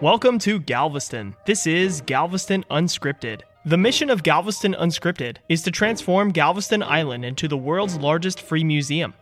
Welcome to Galveston. This is Galveston Unscripted. The mission of Galveston Unscripted is to transform Galveston Island into the world's largest free museum.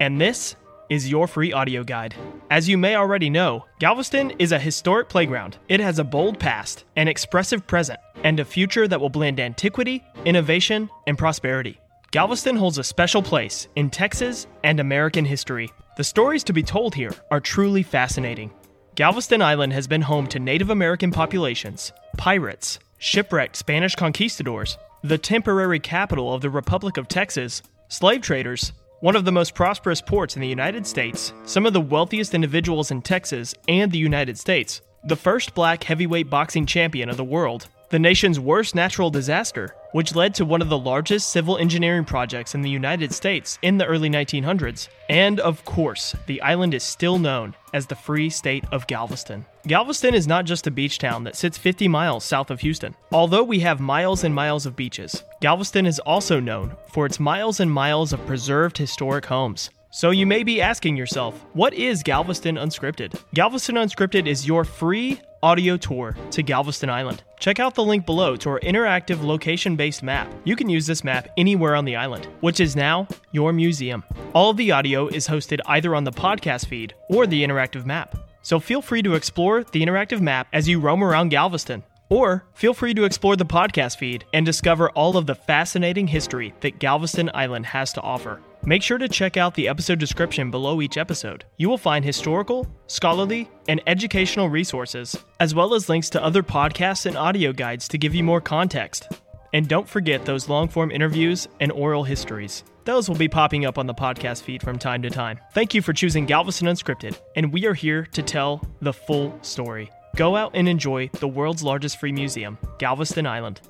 And this is your free audio guide. As you may already know, Galveston is a historic playground. It has a bold past, an expressive present, and a future that will blend antiquity, innovation, and prosperity. Galveston holds a special place in Texas and American history. The stories to be told here are truly fascinating. Galveston Island has been home to Native American populations, pirates, shipwrecked Spanish conquistadors, the temporary capital of the Republic of Texas, slave traders, one of the most prosperous ports in the United States, some of the wealthiest individuals in Texas and the United States, the first black heavyweight boxing champion of the world, the nation's worst natural disaster, which led to one of the largest civil engineering projects in the United States in the early 1900s. And of course, the island is still known as the Free State of Galveston. Galveston is not just a beach town that sits 50 miles south of Houston. Although we have miles and miles of beaches, Galveston is also known for its miles and miles of preserved historic homes. So you may be asking yourself, what is Galveston Unscripted? Galveston Unscripted is your free audio tour to Galveston Island. Check out the link below to our interactive location based map. You can use this map anywhere on the island, which is now your museum. All of the audio is hosted either on the podcast feed or the interactive map. So feel free to explore the interactive map as you roam around Galveston. Or feel free to explore the podcast feed and discover all of the fascinating history that Galveston Island has to offer. Make sure to check out the episode description below each episode. You will find historical, scholarly, and educational resources, as well as links to other podcasts and audio guides to give you more context. And don't forget those long form interviews and oral histories. Those will be popping up on the podcast feed from time to time. Thank you for choosing Galveston Unscripted, and we are here to tell the full story. Go out and enjoy the world's largest free museum, Galveston Island.